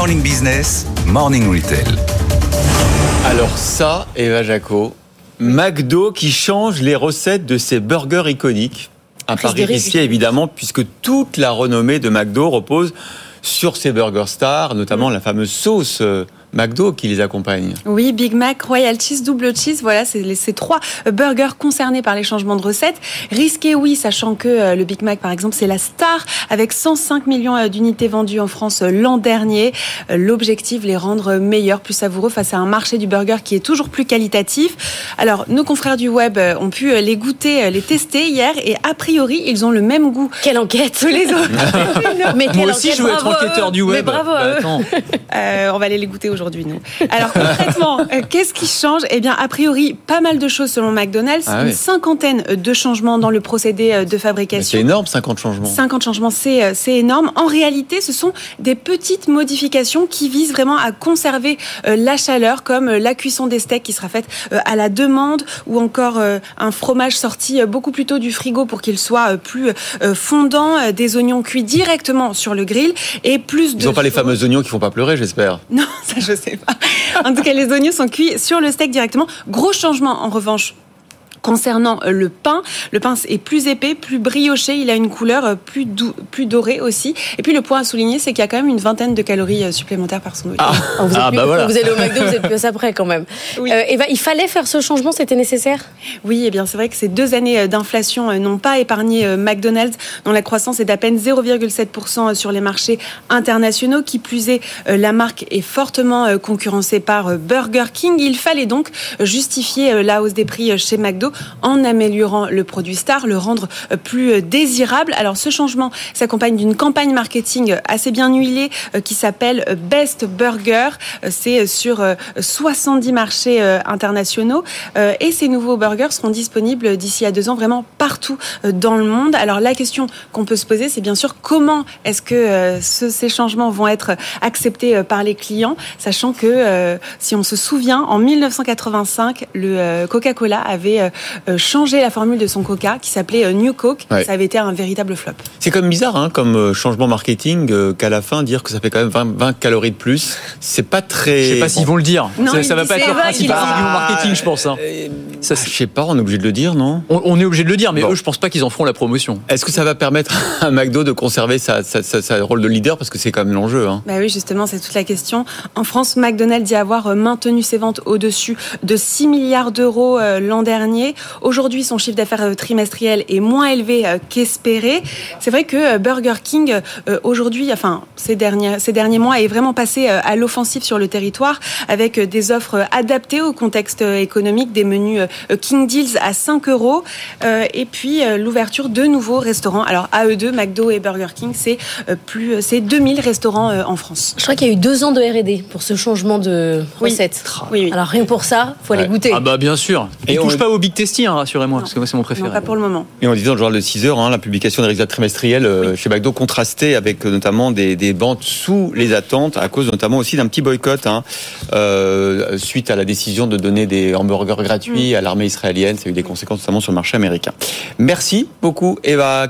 Morning Business, Morning Retail. Alors ça, Eva Jaco, McDo qui change les recettes de ses burgers iconiques. Un pari risqué évidemment puisque toute la renommée de McDo repose sur ses burgers stars, notamment la fameuse sauce euh, McDo qui les accompagne. Oui, Big Mac, Royal Cheese, Double Cheese, voilà, c'est ces trois burgers concernés par les changements de recettes. Risqué, oui, sachant que euh, le Big Mac, par exemple, c'est la star avec 105 millions euh, d'unités vendues en France euh, l'an dernier. L'objectif, les rendre meilleurs, plus savoureux face à un marché du burger qui est toujours plus qualitatif. Alors, nos confrères du web ont pu les goûter, les tester hier et a priori, ils ont le même goût. Quelle enquête que les autres. Mais Moi aussi, je veux être enquêteur du web. Mais bravo. Bah, on va aller les goûter aujourd'hui aujourd'hui, nous. Alors concrètement, euh, qu'est-ce qui change? Eh bien, a priori, pas mal de choses selon McDonald's. Ah une cinquantaine de changements dans le procédé euh, de fabrication. C'est énorme, 50 changements. 50 changements, c'est euh, c'est énorme. En réalité, ce sont des petites modifications qui visent vraiment à conserver la chaleur, comme la cuisson des steaks qui sera faite à la demande, ou encore un fromage sorti beaucoup plus tôt du frigo pour qu'il soit plus fondant, des oignons cuits directement sur le grill et plus de. Ils n'ont pas les fameux oignons qui font pas pleurer, j'espère. Non, ça je sais pas. En tout cas, les oignons sont cuits sur le steak directement. Gros changement en revanche Concernant euh, le pain, le pain est plus épais, plus brioché, il a une couleur euh, plus, plus dorée aussi. Et puis le point à souligner, c'est qu'il y a quand même une vingtaine de calories euh, supplémentaires par sandwich. Ah, ah vous, êtes ah, bah voilà. vous allez au McDo, vous êtes plus après quand même. Oui. Eva, il fallait faire ce changement, c'était nécessaire? Oui, et eh bien c'est vrai que ces deux années d'inflation n'ont pas épargné McDonald's, dont la croissance est d'à peine 0,7% sur les marchés internationaux. Qui plus est, la marque est fortement concurrencée par Burger King. Il fallait donc justifier la hausse des prix chez McDo en améliorant le produit star, le rendre euh, plus euh, désirable. Alors ce changement s'accompagne d'une campagne marketing assez bien huilée euh, qui s'appelle Best Burger. C'est sur 70 marchés internationaux et ces nouveaux burgers seront disponibles d'ici à deux ans vraiment partout dans le monde. Alors la question qu'on peut se poser, c'est bien sûr comment est-ce que ces changements vont être acceptés par les clients, sachant que si on se souvient, en 1985, le Coca-Cola avait euh, changer la formule de son Coca qui s'appelait euh, New Coke. Ça avait été un véritable flop. C'est comme bizarre, hein, comme euh, changement marketing, qu'à la fin dire que ça fait quand même 20, calories de plus, c'est pas très. Je sais pas s'ils vont le dire. ça, ça va pas être leur principal argument marketing, je pense. Hein. Ça, je sais pas, on est obligé de le dire, non? On, est obligé de le dire, mais eux, je pense pas qu'ils en feront la promotion. Est-ce que ça va permettre à McDo de conserver sa, rôle de leader? Parce que c'est quand même l'enjeu hein. Bah oui, justement, c'est toute la question. En France, McDonald's dit avoir maintenu ses ventes au-dessus de 6 milliards d'euros l'an dernier. Aujourd'hui, son chiffre d'affaires euh, trimestriel est moins élevé euh, qu'espéré. C'est vrai que euh, Burger King, aujourd'hui, enfin, ces derniers, ces derniers mois, est vraiment passé à l'offensive sur le territoire avec des offres adaptées au contexte économique, des menus King Deals à 5 euros et puis l'ouverture de nouveaux restaurants. Alors, AE2, McDo et Burger King, c'est plus, c'est 2000 restaurants en France. Je crois qu'il y a eu deux ans de R&D pour ce changement de recette. Oui. oui, Alors, rien pour ça, faut aller goûter. Ah bah bien sûr. Et, on touche pas au Big Testy Hein, rassurez-moi, parce que moi c'est mon préféré. pas pour le moment. Et on disait dans le journal de 6 heures, hein, la publication des résultats trimestriels euh, chez McDo contrastait avec euh, notamment des, des ventes sous les attentes, à cause notamment aussi d'un petit boycott hein, euh, suite à la décision de donner des hamburgers gratuits mm. à l'armée israélienne. Ça a eu des conséquences notamment sur le marché américain. Merci beaucoup Eva.